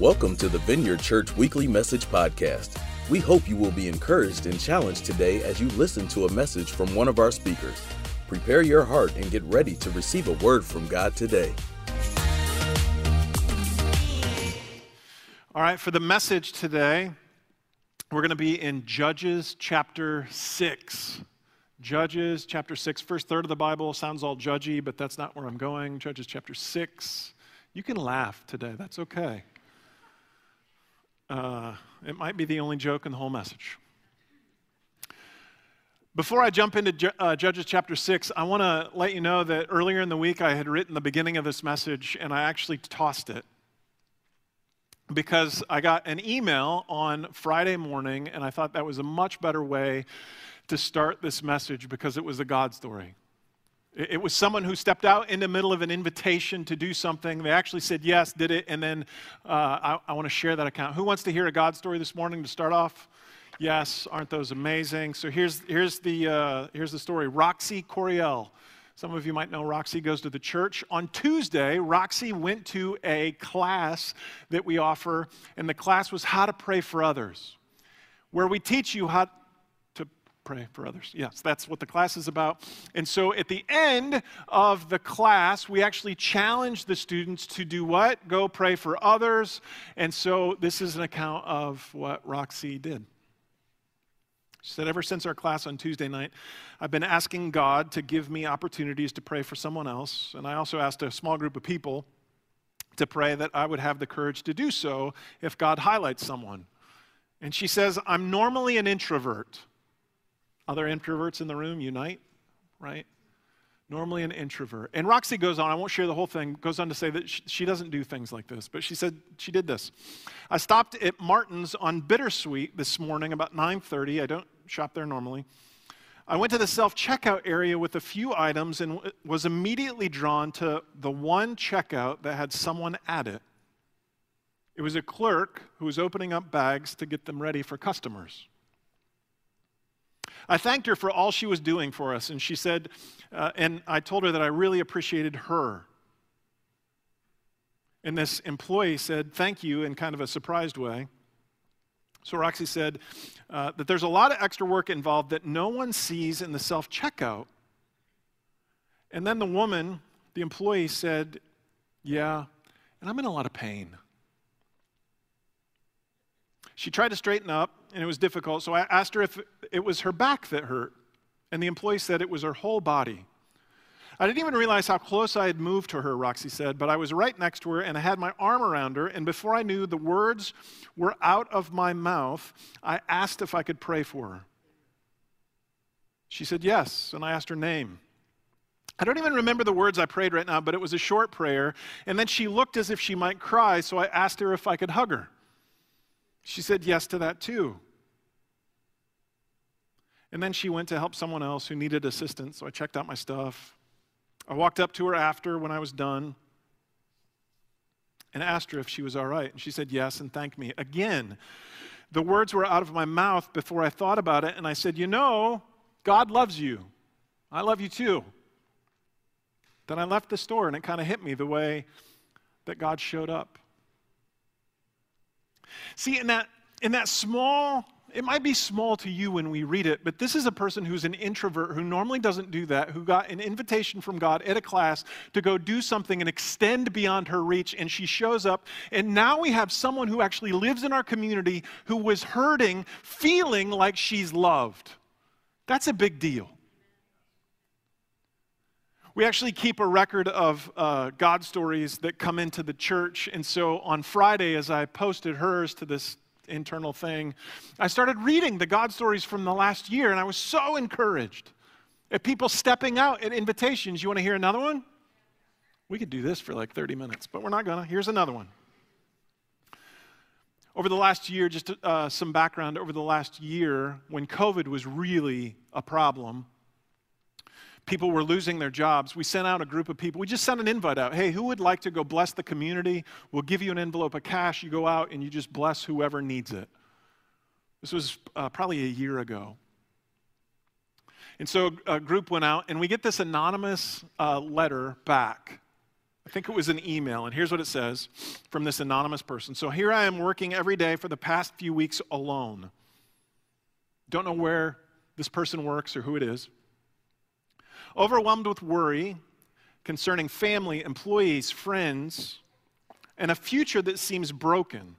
Welcome to the Vineyard Church Weekly Message Podcast. We hope you will be encouraged and challenged today as you listen to a message from one of our speakers. Prepare your heart and get ready to receive a word from God today. All right, for the message today, we're going to be in Judges chapter 6. Judges chapter 6, first third of the Bible sounds all judgy, but that's not where I'm going. Judges chapter 6. You can laugh today, that's okay. Uh, it might be the only joke in the whole message. Before I jump into uh, Judges chapter 6, I want to let you know that earlier in the week I had written the beginning of this message and I actually tossed it because I got an email on Friday morning and I thought that was a much better way to start this message because it was a God story. It was someone who stepped out in the middle of an invitation to do something. They actually said yes, did it, and then uh, I, I want to share that account. Who wants to hear a God story this morning to start off? Yes, aren't those amazing? So here's, here's, the, uh, here's the story Roxy Coriel. Some of you might know Roxy goes to the church. On Tuesday, Roxy went to a class that we offer, and the class was How to Pray for Others, where we teach you how, pray for others. Yes, that's what the class is about. And so at the end of the class, we actually challenge the students to do what? Go pray for others. And so this is an account of what Roxy did. She said, Ever since our class on Tuesday night, I've been asking God to give me opportunities to pray for someone else. And I also asked a small group of people to pray that I would have the courage to do so if God highlights someone. And she says, I'm normally an introvert. Other introverts in the room, unite, right? Normally an introvert. And Roxy goes on, I won't share the whole thing, goes on to say that she, doesn't do things like this, but she said she did this. I stopped at Martin's on Bittersweet this morning about 9:30. I don't shop there normally. I went to the self checkout area with a few items and was immediately drawn to the one checkout that had someone at it. It was a clerk who was opening up bags to get them ready for customers. I thanked her for all she was doing for us, and she said, uh, and I told her that I really appreciated her. And this employee said, Thank you, in kind of a surprised way. So Roxy said uh, that there's a lot of extra work involved that no one sees in the self checkout. And then the woman, the employee, said, Yeah, and I'm in a lot of pain. She tried to straighten up, and it was difficult, so I asked her if it was her back that hurt. And the employee said it was her whole body. I didn't even realize how close I had moved to her, Roxy said, but I was right next to her and I had my arm around her, and before I knew the words were out of my mouth, I asked if I could pray for her. She said yes, and I asked her name. I don't even remember the words I prayed right now, but it was a short prayer, and then she looked as if she might cry, so I asked her if I could hug her. She said yes to that too. And then she went to help someone else who needed assistance, so I checked out my stuff. I walked up to her after when I was done and asked her if she was all right. And she said yes and thanked me. Again, the words were out of my mouth before I thought about it, and I said, You know, God loves you. I love you too. Then I left the store, and it kind of hit me the way that God showed up. See, in that, in that small, it might be small to you when we read it, but this is a person who's an introvert who normally doesn't do that, who got an invitation from God at a class to go do something and extend beyond her reach, and she shows up. And now we have someone who actually lives in our community who was hurting, feeling like she's loved. That's a big deal. We actually keep a record of uh, God stories that come into the church. And so on Friday, as I posted hers to this internal thing, I started reading the God stories from the last year, and I was so encouraged at people stepping out at invitations. You want to hear another one? We could do this for like 30 minutes, but we're not going to. Here's another one. Over the last year, just uh, some background, over the last year, when COVID was really a problem, people were losing their jobs, we sent out a group of people. We just sent an invite out. Hey, who would like to go bless the community? We'll give you an envelope of cash. You go out and you just bless whoever needs it. This was uh, probably a year ago. And so a group went out, and we get this anonymous uh, letter back. I think it was an email, and here's what it says from this anonymous person. So here I am working every day for the past few weeks alone. Don't know where this person works or who it is. Overwhelmed with worry concerning family, employees, friends, and a future that seems broken.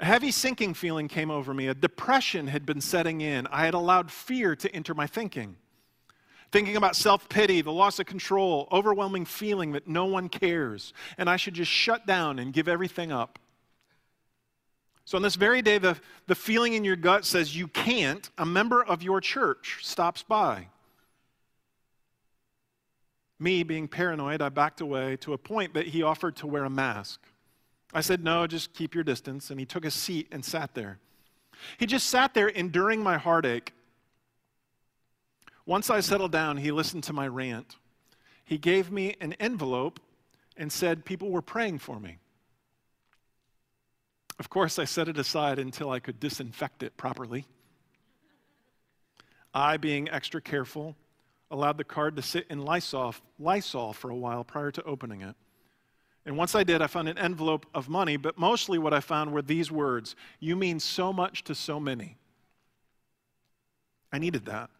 A heavy sinking feeling came over me. A depression had been setting in. I had allowed fear to enter my thinking. Thinking about self pity, the loss of control, overwhelming feeling that no one cares, and I should just shut down and give everything up. So, on this very day, the, the feeling in your gut says you can't, a member of your church stops by. Me, being paranoid, I backed away to a point that he offered to wear a mask. I said, No, just keep your distance. And he took a seat and sat there. He just sat there enduring my heartache once I settled down, he listened to my rant. He gave me an envelope and said people were praying for me. Of course, I set it aside until I could disinfect it properly. I, being extra careful, allowed the card to sit in Lysol, Lysol for a while prior to opening it. And once I did, I found an envelope of money, but mostly what I found were these words You mean so much to so many. I needed that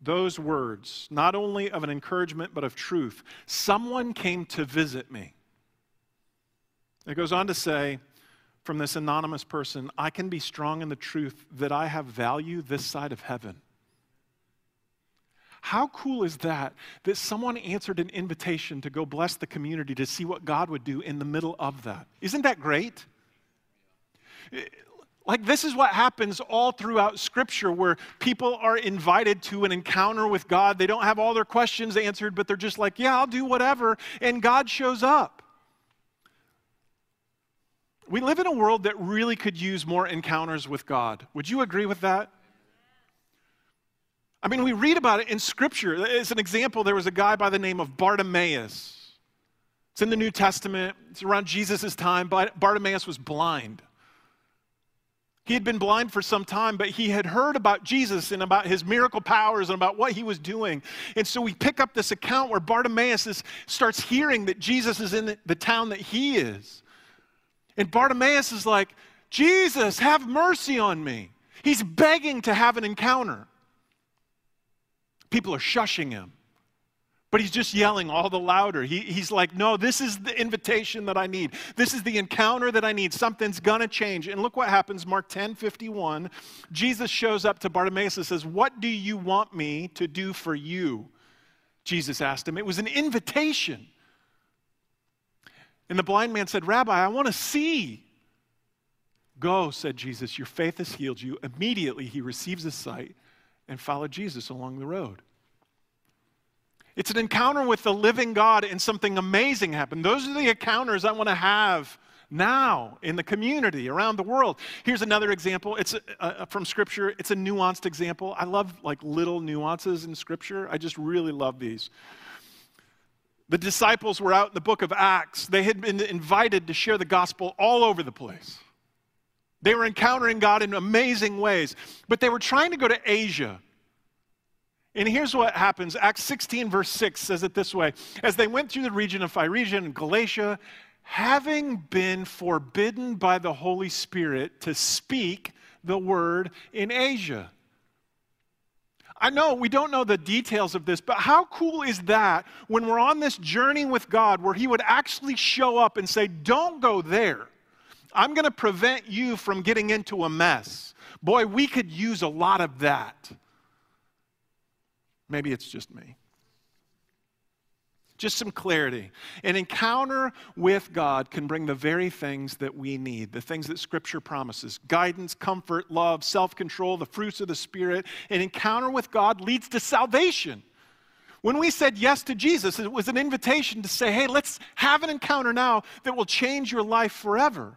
those words, not only of an encouragement, but of truth. Someone came to visit me. It goes on to say from this anonymous person, I can be strong in the truth that I have value this side of heaven. How cool is that? That someone answered an invitation to go bless the community to see what God would do in the middle of that. Isn't that great? Eh, like, this is what happens all throughout Scripture where people are invited to an encounter with God. They don't have all their questions answered, but they're just like, yeah, I'll do whatever. And God shows up. We live in a world that really could use more encounters with God. Would you agree with that? I mean, we read about it in Scripture. As an example, there was a guy by the name of Bartimaeus. It's in the New Testament, it's around Jesus' time. Bartimaeus was blind. He had been blind for some time, but he had heard about Jesus and about his miracle powers and about what he was doing. And so we pick up this account where Bartimaeus is, starts hearing that Jesus is in the, the town that he is. And Bartimaeus is like, Jesus, have mercy on me. He's begging to have an encounter. People are shushing him. But he's just yelling all the louder. He, he's like, No, this is the invitation that I need. This is the encounter that I need. Something's going to change. And look what happens Mark 10 51. Jesus shows up to Bartimaeus and says, What do you want me to do for you? Jesus asked him. It was an invitation. And the blind man said, Rabbi, I want to see. Go, said Jesus, your faith has healed you. Immediately he receives his sight and follow Jesus along the road. It's an encounter with the living God and something amazing happened. Those are the encounters I want to have now in the community around the world. Here's another example. It's a, a, from Scripture. It's a nuanced example. I love like little nuances in Scripture. I just really love these. The disciples were out in the book of Acts. They had been invited to share the gospel all over the place. They were encountering God in amazing ways, but they were trying to go to Asia. And here's what happens Acts 16, verse 6 says it this way As they went through the region of Phrygia and Galatia, having been forbidden by the Holy Spirit to speak the word in Asia. I know we don't know the details of this, but how cool is that when we're on this journey with God where He would actually show up and say, Don't go there. I'm going to prevent you from getting into a mess. Boy, we could use a lot of that. Maybe it's just me. Just some clarity. An encounter with God can bring the very things that we need, the things that Scripture promises guidance, comfort, love, self control, the fruits of the Spirit. An encounter with God leads to salvation. When we said yes to Jesus, it was an invitation to say, hey, let's have an encounter now that will change your life forever.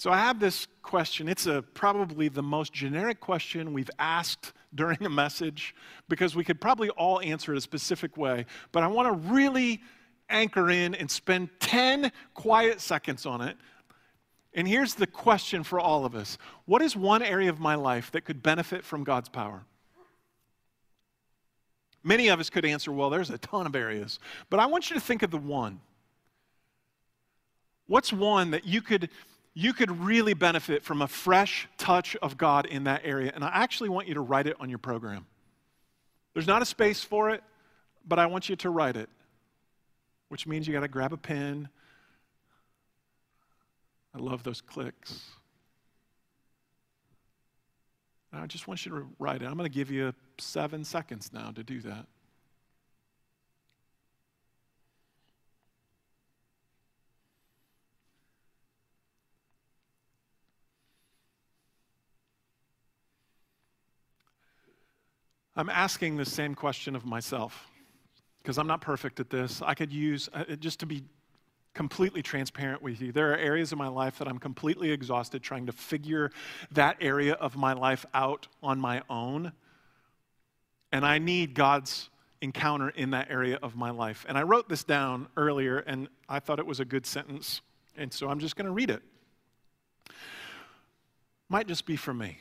So I have this question. It's a, probably the most generic question we've asked during a message because we could probably all answer it a specific way. But I want to really anchor in and spend 10 quiet seconds on it. And here's the question for all of us What is one area of my life that could benefit from God's power? Many of us could answer, well, there's a ton of areas. But I want you to think of the one. What's one that you could you could really benefit from a fresh touch of God in that area? And I actually want you to write it on your program. There's not a space for it, but I want you to write it, which means you got to grab a pen. I love those clicks. I just want you to write it. I'm going to give you seven seconds now to do that. I'm asking the same question of myself because I'm not perfect at this. I could use, uh, just to be completely transparent with you, there are areas of my life that I'm completely exhausted trying to figure that area of my life out on my own. And I need God's encounter in that area of my life. And I wrote this down earlier, and I thought it was a good sentence. And so I'm just going to read it. Might just be for me.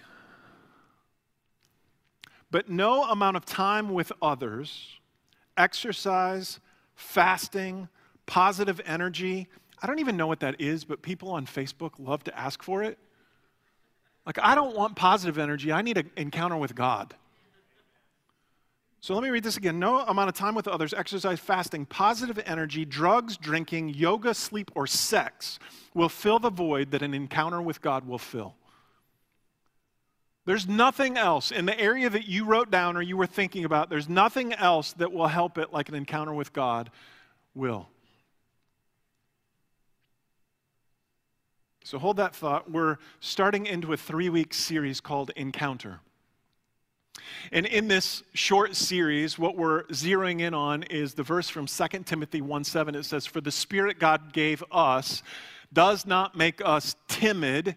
But no amount of time with others, exercise, fasting, positive energy, I don't even know what that is, but people on Facebook love to ask for it. Like, I don't want positive energy, I need an encounter with God. So let me read this again. No amount of time with others, exercise, fasting, positive energy, drugs, drinking, yoga, sleep, or sex will fill the void that an encounter with God will fill. There's nothing else in the area that you wrote down or you were thinking about, there's nothing else that will help it like an encounter with God will. So hold that thought. We're starting into a three week series called Encounter. And in this short series, what we're zeroing in on is the verse from 2 Timothy 1 7. It says, For the Spirit God gave us does not make us timid.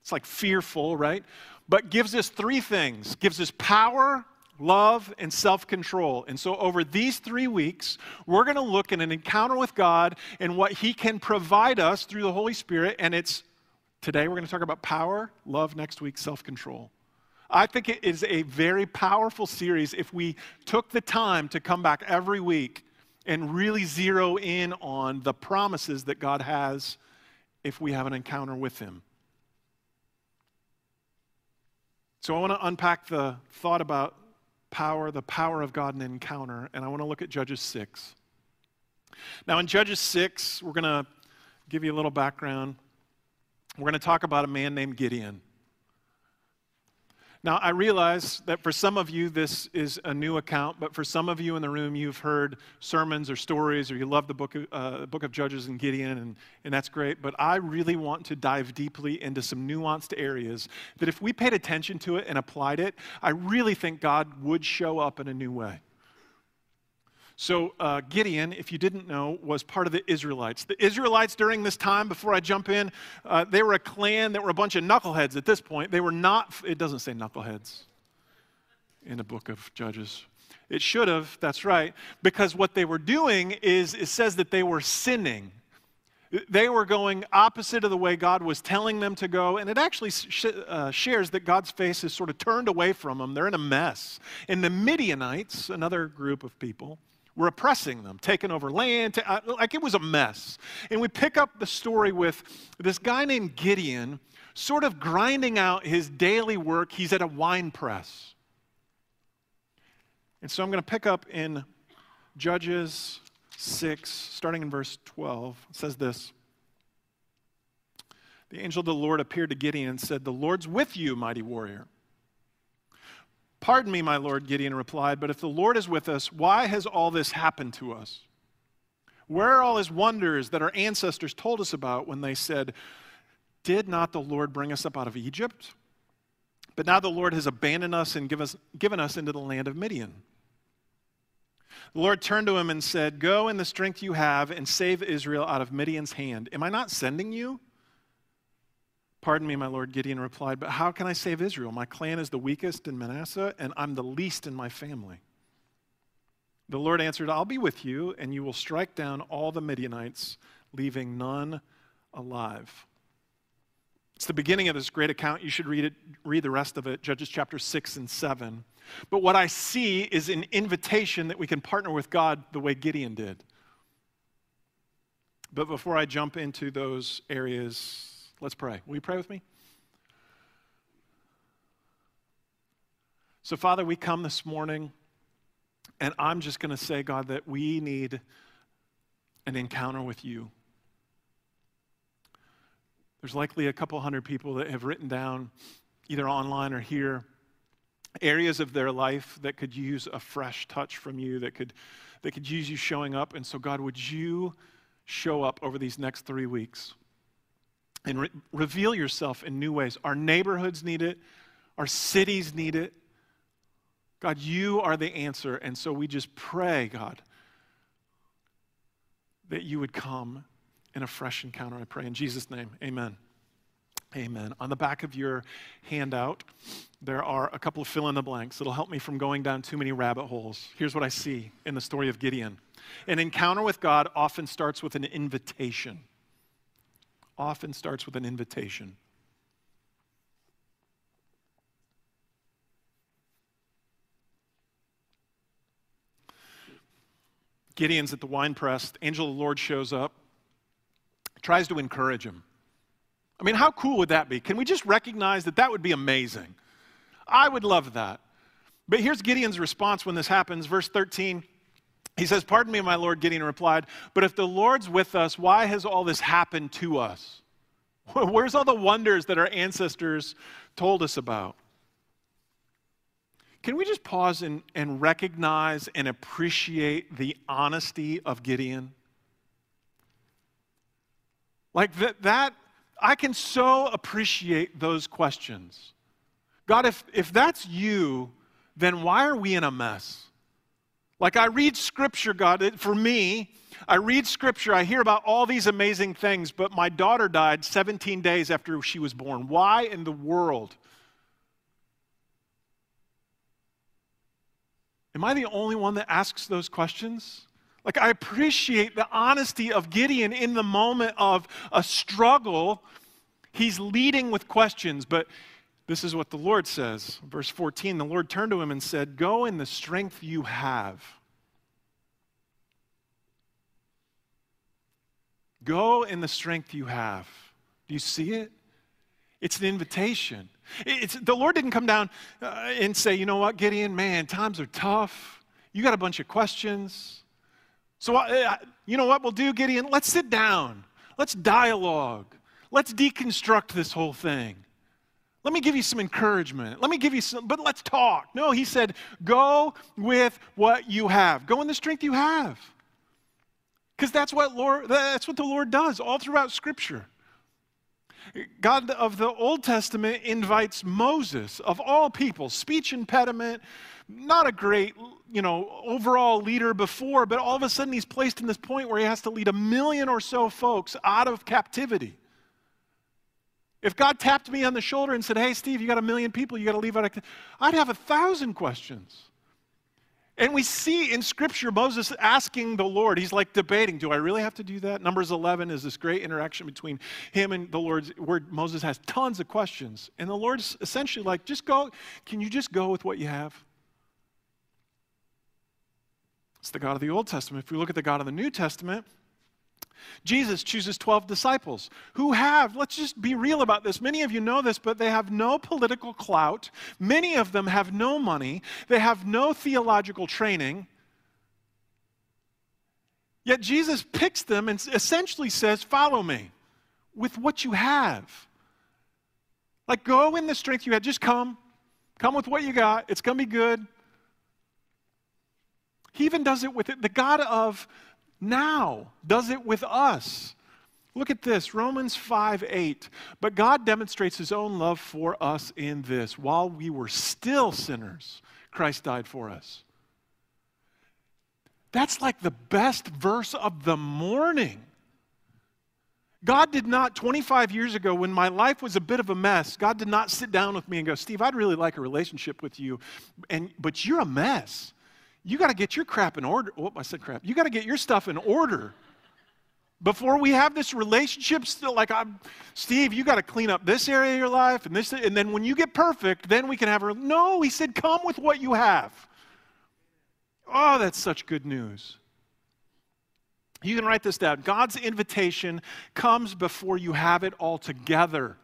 It's like fearful, right? But gives us three things gives us power, love, and self control. And so, over these three weeks, we're going to look at an encounter with God and what He can provide us through the Holy Spirit. And it's today we're going to talk about power, love, next week, self control. I think it is a very powerful series if we took the time to come back every week and really zero in on the promises that God has if we have an encounter with Him. So I want to unpack the thought about power, the power of God in encounter, and I want to look at Judges 6. Now, in Judges 6, we're going to give you a little background. We're going to talk about a man named Gideon. Now, I realize that for some of you, this is a new account, but for some of you in the room, you've heard sermons or stories, or you love the book of, uh, book of Judges and Gideon, and, and that's great. But I really want to dive deeply into some nuanced areas that if we paid attention to it and applied it, I really think God would show up in a new way. So, uh, Gideon, if you didn't know, was part of the Israelites. The Israelites during this time, before I jump in, uh, they were a clan that were a bunch of knuckleheads at this point. They were not, it doesn't say knuckleheads in the book of Judges. It should have, that's right, because what they were doing is it says that they were sinning. They were going opposite of the way God was telling them to go, and it actually sh- uh, shares that God's face is sort of turned away from them. They're in a mess. And the Midianites, another group of people, were oppressing them, taking over land. Uh, like it was a mess. And we pick up the story with this guy named Gideon sort of grinding out his daily work. He's at a wine press. And so I'm going to pick up in Judges 6, starting in verse 12. It says this The angel of the Lord appeared to Gideon and said, The Lord's with you, mighty warrior. Pardon me, my Lord, Gideon replied, but if the Lord is with us, why has all this happened to us? Where are all his wonders that our ancestors told us about when they said, Did not the Lord bring us up out of Egypt? But now the Lord has abandoned us and give us, given us into the land of Midian. The Lord turned to him and said, Go in the strength you have and save Israel out of Midian's hand. Am I not sending you? Pardon me, my Lord, Gideon replied, but how can I save Israel? My clan is the weakest in Manasseh, and I'm the least in my family. The Lord answered, I'll be with you, and you will strike down all the Midianites, leaving none alive. It's the beginning of this great account. You should read it, read the rest of it, Judges chapter 6 and 7. But what I see is an invitation that we can partner with God the way Gideon did. But before I jump into those areas, let's pray. Will you pray with me? So, Father, we come this morning, and I'm just going to say, God, that we need an encounter with you. There's likely a couple hundred people that have written down, either online or here, areas of their life that could use a fresh touch from you, that could, that could use you showing up. And so, God, would you show up over these next three weeks and re- reveal yourself in new ways? Our neighborhoods need it, our cities need it. God, you are the answer. And so we just pray, God, that you would come in a fresh encounter. I pray in Jesus' name. Amen. Amen. On the back of your handout, there are a couple of fill in the blanks that'll help me from going down too many rabbit holes. Here's what I see in the story of Gideon an encounter with God often starts with an invitation. Often starts with an invitation. Gideon's at the wine press. The angel of the Lord shows up tries to encourage him. I mean, how cool would that be? Can we just recognize that that would be amazing? I would love that. But here's Gideon's response when this happens. Verse 13, he says, Pardon me, my Lord. Gideon replied, But if the Lord's with us, why has all this happened to us? Where's all the wonders that our ancestors told us about? Can we just pause and, and recognize and appreciate the honesty of Gideon? Like that, that I can so appreciate those questions. God, if, if that's you, then why are we in a mess? Like I read scripture, God, for me, I read scripture, I hear about all these amazing things, but my daughter died 17 days after she was born. Why in the world? Am I the only one that asks those questions? Like, I appreciate the honesty of Gideon in the moment of a struggle. He's leading with questions, but this is what the Lord says. Verse 14 the Lord turned to him and said, Go in the strength you have. Go in the strength you have. Do you see it? It's an invitation. It's, the Lord didn't come down uh, and say, you know what, Gideon, man, times are tough. You got a bunch of questions. So, uh, you know what we'll do, Gideon? Let's sit down. Let's dialogue. Let's deconstruct this whole thing. Let me give you some encouragement. Let me give you some, but let's talk. No, he said, go with what you have. Go in the strength you have. Because that's what Lord, that's what the Lord does all throughout Scripture. God of the Old Testament invites Moses, of all people, speech impediment, not a great, you know, overall leader before, but all of a sudden he's placed in this point where he has to lead a million or so folks out of captivity. If God tapped me on the shoulder and said, Hey, Steve, you got a million people you got to leave out of I'd have a thousand questions. And we see in Scripture Moses asking the Lord, he's like debating, do I really have to do that? Numbers 11 is this great interaction between him and the Lord, where Moses has tons of questions. And the Lord's essentially like, just go, can you just go with what you have? It's the God of the Old Testament. If we look at the God of the New Testament, Jesus chooses 12 disciples who have, let's just be real about this. Many of you know this, but they have no political clout. Many of them have no money. They have no theological training. Yet Jesus picks them and essentially says, Follow me with what you have. Like, go in the strength you had. Just come. Come with what you got. It's going to be good. He even does it with it. The God of now does it with us. Look at this Romans 5 8. But God demonstrates his own love for us in this while we were still sinners, Christ died for us. That's like the best verse of the morning. God did not, 25 years ago, when my life was a bit of a mess, God did not sit down with me and go, Steve, I'd really like a relationship with you, and, but you're a mess. You got to get your crap in order. Oh, I said crap. You got to get your stuff in order. Before we have this relationship, still like I'm, Steve, you got to clean up this area of your life and this, and then when you get perfect, then we can have a. No, he said, come with what you have. Oh, that's such good news. You can write this down. God's invitation comes before you have it all together.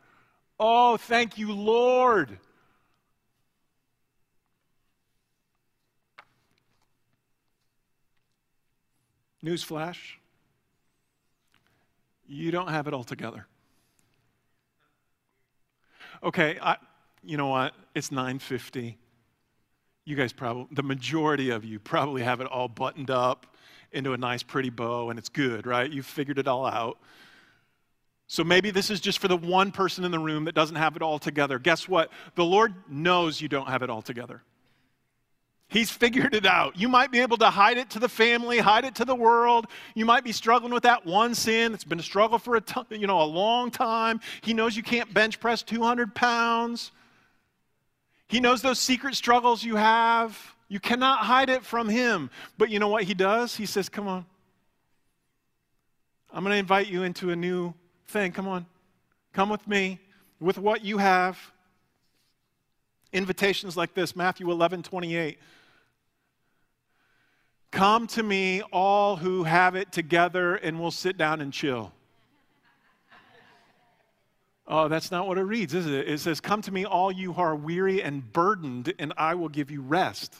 Oh, thank you, Lord. Newsflash you don't have it all together. Okay, I, you know what? It's 950. You guys probably, the majority of you probably have it all buttoned up into a nice, pretty bow, and it's good, right? You've figured it all out. So maybe this is just for the one person in the room that doesn't have it all together. Guess what? The Lord knows you don't have it all together. He's figured it out. You might be able to hide it to the family, hide it to the world. You might be struggling with that one sin. It's been a struggle for a t- you know a long time. He knows you can't bench press 200 pounds. He knows those secret struggles you have. You cannot hide it from him. But you know what he does? He says, "Come on. I'm going to invite you into a new thing. Come on. Come with me with what you have." Invitations like this, Matthew 11, 28. Come to me, all who have it together, and we'll sit down and chill. Oh, that's not what it reads, is it? It says, Come to me, all you who are weary and burdened, and I will give you rest.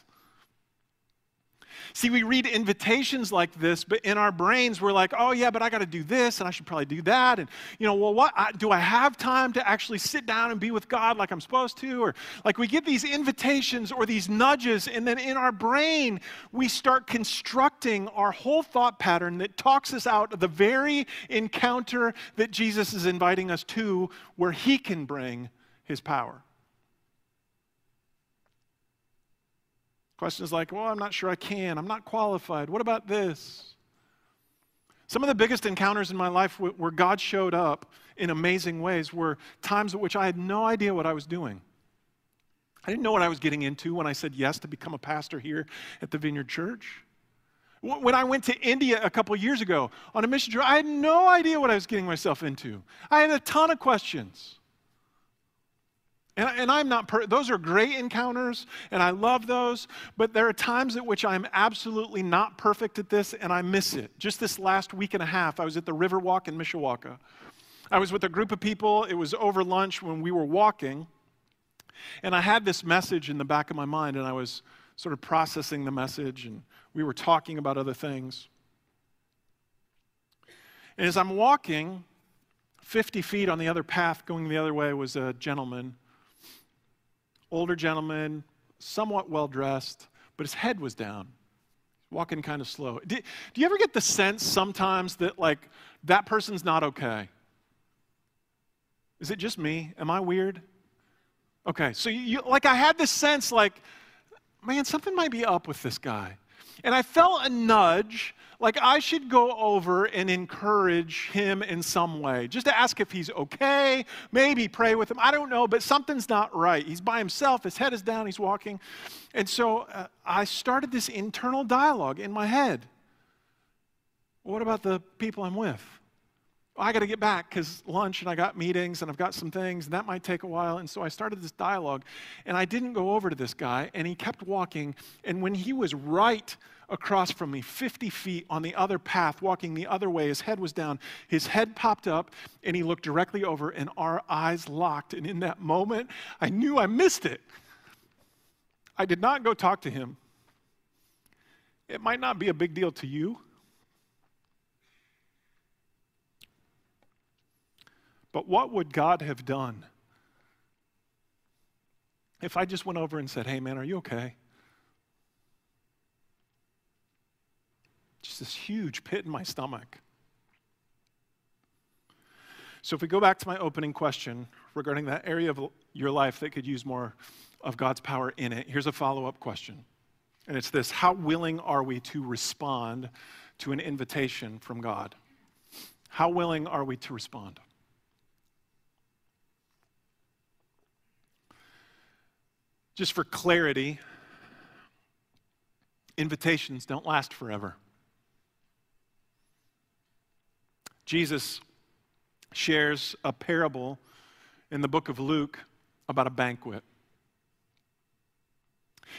See, we read invitations like this, but in our brains, we're like, oh, yeah, but I got to do this, and I should probably do that. And, you know, well, what? I, do I have time to actually sit down and be with God like I'm supposed to? Or like we get these invitations or these nudges, and then in our brain, we start constructing our whole thought pattern that talks us out of the very encounter that Jesus is inviting us to, where He can bring His power. Questions like, well, I'm not sure I can. I'm not qualified. What about this? Some of the biggest encounters in my life where God showed up in amazing ways were times at which I had no idea what I was doing. I didn't know what I was getting into when I said yes to become a pastor here at the Vineyard Church. When I went to India a couple years ago on a mission trip, I had no idea what I was getting myself into. I had a ton of questions. And, and I'm not, per- those are great encounters, and I love those, but there are times at which I'm absolutely not perfect at this, and I miss it. Just this last week and a half, I was at the Riverwalk in Mishawaka. I was with a group of people, it was over lunch when we were walking, and I had this message in the back of my mind, and I was sort of processing the message, and we were talking about other things. And as I'm walking, 50 feet on the other path going the other way was a gentleman older gentleman, somewhat well dressed, but his head was down, walking kind of slow. Do, do you ever get the sense sometimes that, like, that person's not okay? Is it just me? Am I weird? Okay, so you, like, I had this sense, like, man, something might be up with this guy. And I felt a nudge like I should go over and encourage him in some way, just to ask if he's okay, maybe pray with him. I don't know, but something's not right. He's by himself, his head is down, he's walking. And so uh, I started this internal dialogue in my head. What about the people I'm with? I got to get back because lunch and I got meetings and I've got some things and that might take a while. And so I started this dialogue and I didn't go over to this guy and he kept walking. And when he was right across from me, 50 feet on the other path, walking the other way. His head was down. His head popped up, and he looked directly over, and our eyes locked. And in that moment, I knew I missed it. I did not go talk to him. It might not be a big deal to you. But what would God have done if I just went over and said, Hey, man, are you okay? Just this huge pit in my stomach. So, if we go back to my opening question regarding that area of your life that could use more of God's power in it, here's a follow up question. And it's this How willing are we to respond to an invitation from God? How willing are we to respond? Just for clarity, invitations don't last forever. Jesus shares a parable in the book of Luke about a banquet.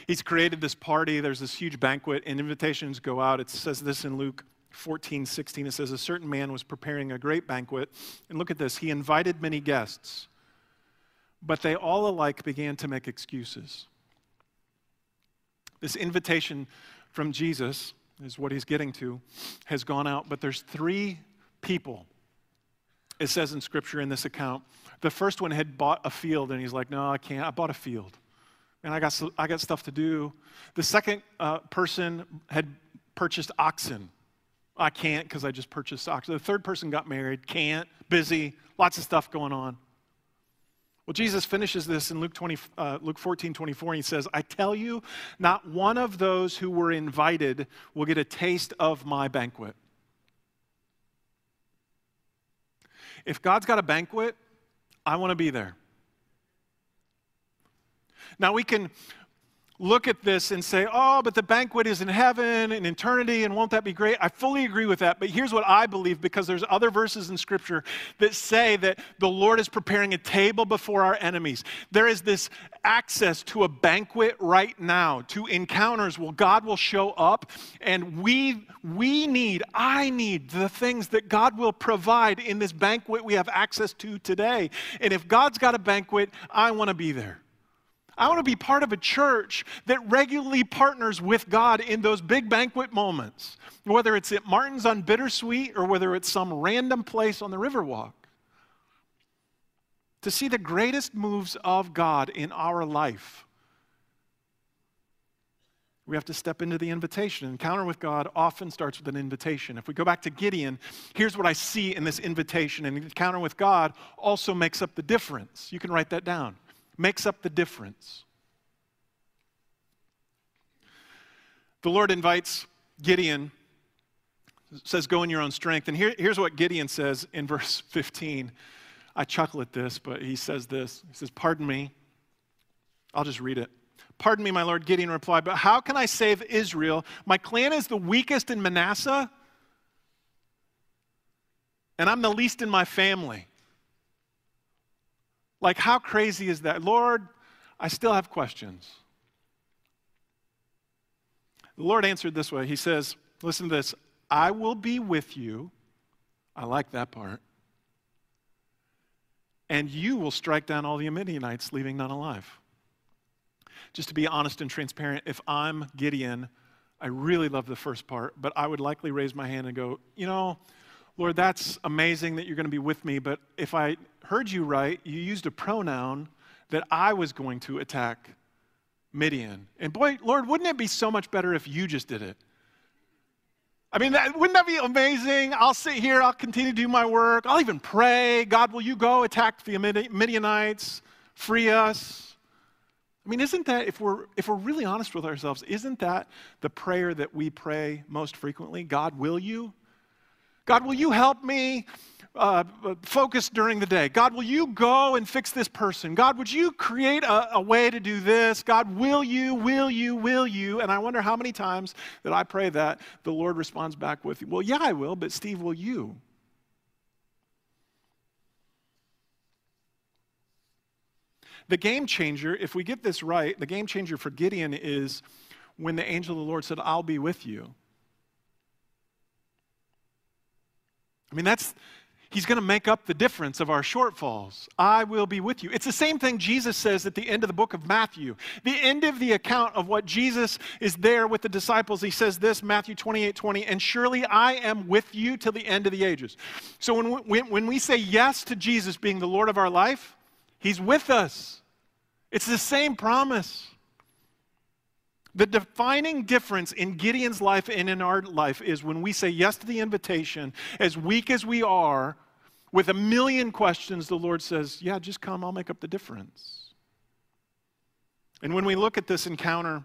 He's created this party, there's this huge banquet, and invitations go out. It says this in Luke 14, 16. It says, A certain man was preparing a great banquet. And look at this. He invited many guests, but they all alike began to make excuses. This invitation from Jesus is what he's getting to, has gone out, but there's three people, it says in Scripture in this account. The first one had bought a field, and he's like, No, I can't. I bought a field. And I got, I got stuff to do. The second uh, person had purchased oxen. I can't because I just purchased oxen. The third person got married, can't, busy, lots of stuff going on. Well, Jesus finishes this in Luke, 20, uh, Luke 14, 24, and he says, I tell you, not one of those who were invited will get a taste of my banquet. If God's got a banquet, I want to be there. Now, we can look at this and say, oh, but the banquet is in heaven and eternity, and won't that be great? I fully agree with that. But here's what I believe because there's other verses in Scripture that say that the Lord is preparing a table before our enemies. There is this access to a banquet right now, to encounters Well, God will show up, and we, we need, I need the things that God will provide in this banquet we have access to today. And if God's got a banquet, I want to be there. I want to be part of a church that regularly partners with God in those big banquet moments, whether it's at Martin's on Bittersweet or whether it's some random place on the Riverwalk. To see the greatest moves of God in our life, we have to step into the invitation. Encounter with God often starts with an invitation. If we go back to Gideon, here's what I see in this invitation. An encounter with God also makes up the difference. You can write that down makes up the difference. The Lord invites Gideon, says, Go in your own strength. And here, here's what Gideon says in verse 15. I chuckle at this, but he says this. He says, Pardon me. I'll just read it. Pardon me, my Lord, Gideon replied, but how can I save Israel? My clan is the weakest in Manasseh, and I'm the least in my family. Like, how crazy is that? Lord, I still have questions. The Lord answered this way He says, Listen to this I will be with you. I like that part. And you will strike down all the Midianites, leaving none alive. Just to be honest and transparent, if I'm Gideon, I really love the first part, but I would likely raise my hand and go, You know, Lord, that's amazing that you're going to be with me, but if I heard you right, you used a pronoun that I was going to attack Midian. And boy, Lord, wouldn't it be so much better if you just did it? I mean, that, wouldn't that be amazing? I'll sit here, I'll continue to do my work, I'll even pray. God, will you go attack the Midianites, free us? I mean, isn't that, if we're, if we're really honest with ourselves, isn't that the prayer that we pray most frequently? God, will you? God, will you help me uh, focus during the day? God, will you go and fix this person? God, would you create a, a way to do this? God, will you, will you, will you? And I wonder how many times that I pray that the Lord responds back with, Well, yeah, I will, but Steve, will you? The game changer, if we get this right, the game changer for Gideon is when the angel of the Lord said, I'll be with you. Mean, that's, he's going to make up the difference of our shortfalls. I will be with you. It's the same thing Jesus says at the end of the book of Matthew. The end of the account of what Jesus is there with the disciples, he says this, Matthew 28 20, and surely I am with you till the end of the ages. So when we, when we say yes to Jesus being the Lord of our life, he's with us. It's the same promise. The defining difference in Gideon's life and in our life is when we say yes to the invitation, as weak as we are, with a million questions, the Lord says, Yeah, just come, I'll make up the difference. And when we look at this encounter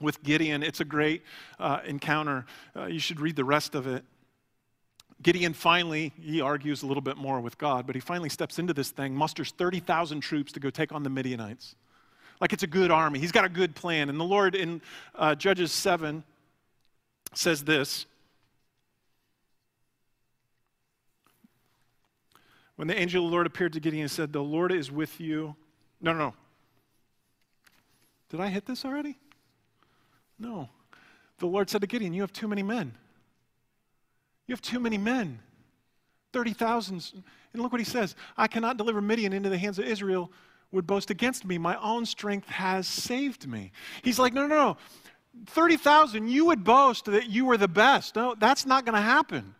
with Gideon, it's a great uh, encounter. Uh, you should read the rest of it. Gideon finally, he argues a little bit more with God, but he finally steps into this thing, musters 30,000 troops to go take on the Midianites like it's a good army. He's got a good plan. And the Lord in uh, Judges 7 says this When the angel of the Lord appeared to Gideon and said, The Lord is with you. No, no, no. Did I hit this already? No. The Lord said to Gideon, You have too many men. You have too many men. 30,000. And look what he says I cannot deliver Midian into the hands of Israel, would boast against me. My own strength has saved me. He's like, No, no, no. 30,000, you would boast that you were the best. No, that's not going to happen.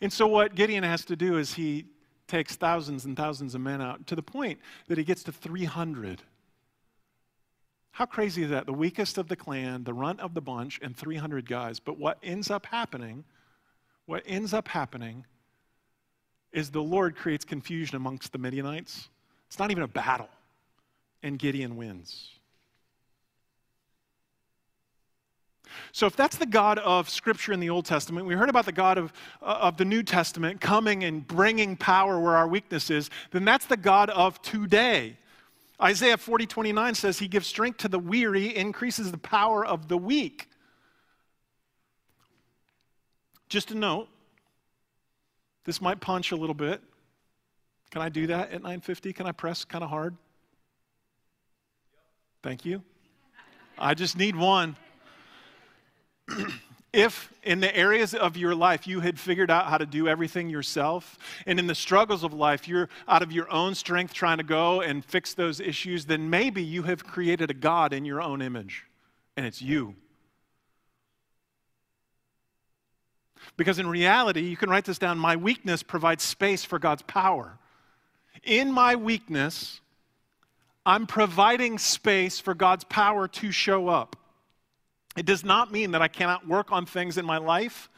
And so, what Gideon has to do is he takes thousands and thousands of men out to the point that he gets to 300. How crazy is that? The weakest of the clan, the runt of the bunch, and 300 guys. But what ends up happening, what ends up happening is the Lord creates confusion amongst the Midianites. It's not even a battle, and Gideon wins. So, if that's the God of Scripture in the Old Testament, we heard about the God of, uh, of the New Testament coming and bringing power where our weakness is, then that's the God of today. Isaiah 40, 29 says, He gives strength to the weary, increases the power of the weak. Just a note, this might punch a little bit. Can I do that at 950? Can I press kind of hard? Thank you. I just need one. if in the areas of your life you had figured out how to do everything yourself, and in the struggles of life you're out of your own strength trying to go and fix those issues, then maybe you have created a God in your own image, and it's you. Because in reality, you can write this down my weakness provides space for God's power. In my weakness, I'm providing space for God's power to show up. It does not mean that I cannot work on things in my life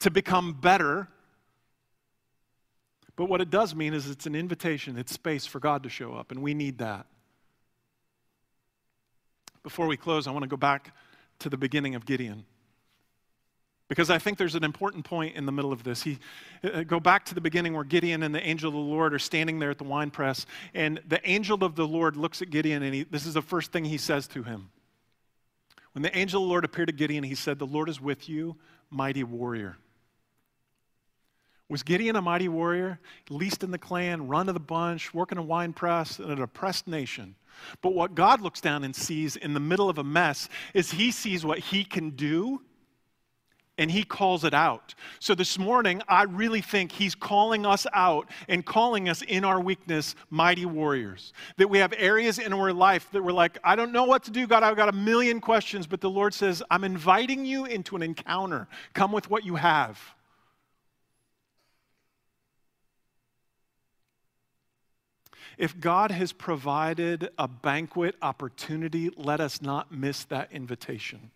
to become better. But what it does mean is it's an invitation, it's space for God to show up, and we need that. Before we close, I want to go back to the beginning of Gideon. Because I think there's an important point in the middle of this. He, uh, go back to the beginning where Gideon and the angel of the Lord are standing there at the wine press, and the angel of the Lord looks at Gideon, and he, this is the first thing he says to him. When the angel of the Lord appeared to Gideon, he said, The Lord is with you, mighty warrior. Was Gideon a mighty warrior? Least in the clan, run of the bunch, working a wine press in an oppressed nation. But what God looks down and sees in the middle of a mess is he sees what he can do and he calls it out. So this morning, I really think he's calling us out and calling us in our weakness mighty warriors. That we have areas in our life that we're like, I don't know what to do, God, I've got a million questions, but the Lord says, I'm inviting you into an encounter. Come with what you have. If God has provided a banquet opportunity, let us not miss that invitation.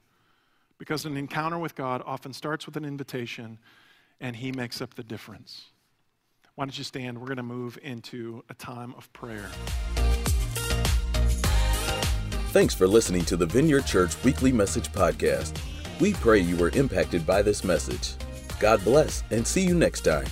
Because an encounter with God often starts with an invitation, and He makes up the difference. Why don't you stand? We're going to move into a time of prayer. Thanks for listening to the Vineyard Church Weekly Message Podcast. We pray you were impacted by this message. God bless, and see you next time.